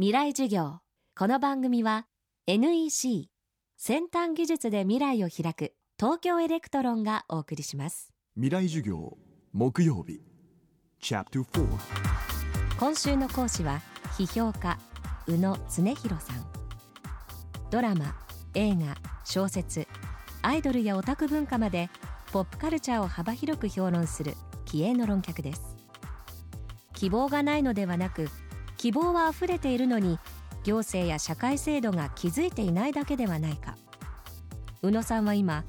未来授業。この番組は NEC 先端技術で未来を開く東京エレクトロンがお送りします。未来授業木曜日。今週の講師は批評家宇野常寛さん。ドラマ映画小説アイドルやオタク文化までポップカルチャーを幅広く評論する気鋭の論客です。希望がないのではなく希望はあふれているのに行政や社会制度が気づいていないだけではないか。宇野さんは今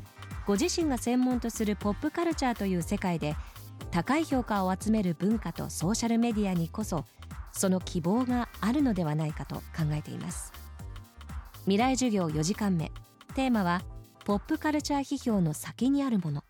ご自身が専門とするポップカルチャーという世界で高い評価を集める文化とソーシャルメディアにこそその希望があるのではないかと考えています。未来授業4時間目。テーマはポップカルチャー批評の先にあるもの。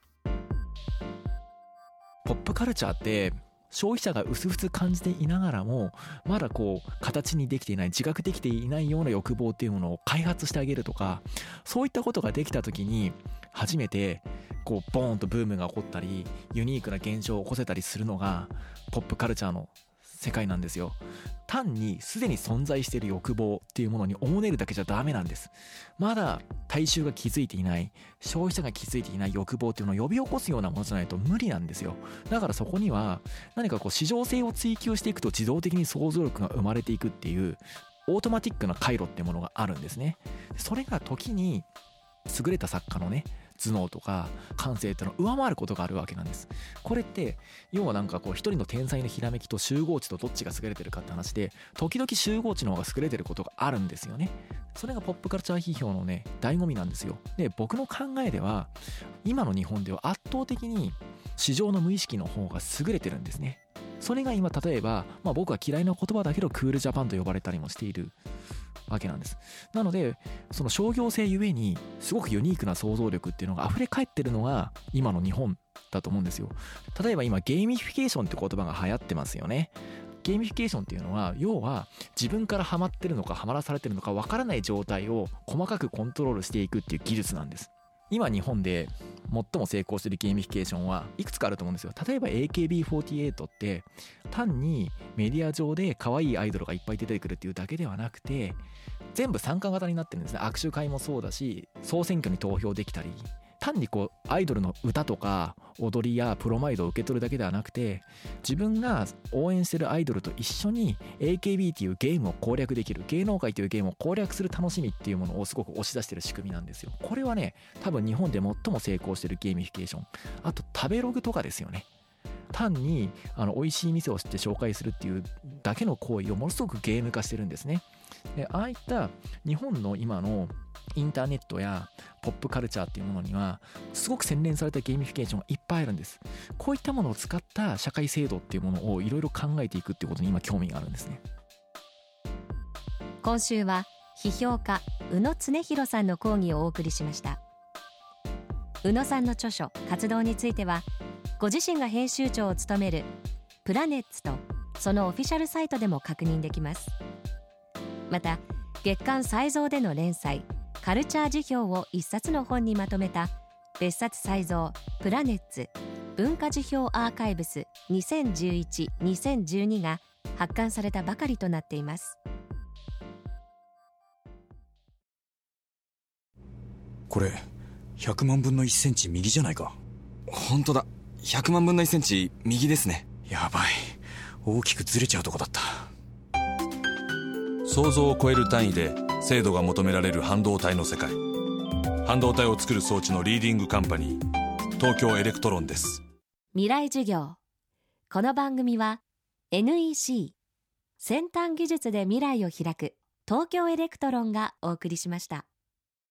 ポップカルチャーって消費者が薄々感じていながらもまだこう形にできていない自覚できていないような欲望っていうものを開発してあげるとかそういったことができた時に初めてこうボーンとブームが起こったりユニークな現象を起こせたりするのがポップカルチャーの世界なんですよ。単にすでに存在している欲望っていうものにおもねるだけじゃダメなんです。まだ大衆が気づいていない消費者が気づいていない欲望っていうのを呼び起こすようなものじゃないと無理なんですよ。だからそこには何かこう市場性を追求していくと自動的に想像力が生まれていくっていうオートマティックな回路ってものがあるんですね。それが時に優れた作家のね頭脳とか感性っていうのを上回ることがあるわけなんです。これって要はなんかこう一人の天才のひらめきと集合値とどっちが優れてるかって話で時々集合値の方が優れてることがあるんですよね。それがポップカルチャー批評のね醍醐味なんですよ。で僕の考えでは今の日本では圧倒的に市場の無意識の方が優れてるんですね。それが今例えば、まあ、僕は嫌いな言葉だけどクールジャパンと呼ばれたりもしているわけなんです。なのでその商業性ゆえにすごくユニークな想像力っていうのが溢れ返ってるのが今の日本だと思うんですよ。例えば今ゲーミフィケーションって言葉が流行ってますよね。ゲーミフィケーションっていうのは要は自分からハマってるのかハマらされてるのかわからない状態を細かくコントロールしていくっていう技術なんです。今日本で最も成功してるゲーミフィケーションはいくつかあると思うんですよ。例えば AKB48 って単にメディア上で可愛いアイドルがいっぱい出てくるっていうだけではなくて全部参加型になってるんですね。握手会もそうだし総選挙に投票できたり。単にこうアイドルの歌とか踊りやプロマイドを受け取るだけではなくて自分が応援してるアイドルと一緒に AKB っていうゲームを攻略できる芸能界というゲームを攻略する楽しみっていうものをすごく押し出してる仕組みなんですよ。これはね多分日本で最も成功してるゲーミフィケーション。あと食べログとかですよね。単にあの美味しい店を知って紹介するっていうだけの行為をものすごくゲーム化してるんですね。でああいった日本の今のインターネットやポップカルチャーっていうものにはすごく洗練されたゲーミフィケーションがいっぱいあるんです。こういったものを使った社会制度っていうものをいろいろ考えていくっていうことに今興味があるんですね。今週は批評家宇野常寛さんの講義をお送りしました。宇野さんの著書活動についてはご自身が編集長を務める PLANETS とそのオフィシャルサイトでも確認できます。また月刊サイゾーでの連載カルチャー辞表を一冊の本にまとめた別冊才蔵プラネッツ文化辞表アーカイブス2011-2012が発刊されたばかりとなっています。これ100万分の1センチ右じゃないか。本当だ。100万分の1センチ右ですね。やばい。大きくずれちゃうとこだった。想像を超える単位で精度が求められる半導体の世界。半導体を作る装置のリーディングカンパニー東京エレクトロンです。未来授業。この番組は NEC 先端技術で未来を開く東京エレクトロンがお送りしました。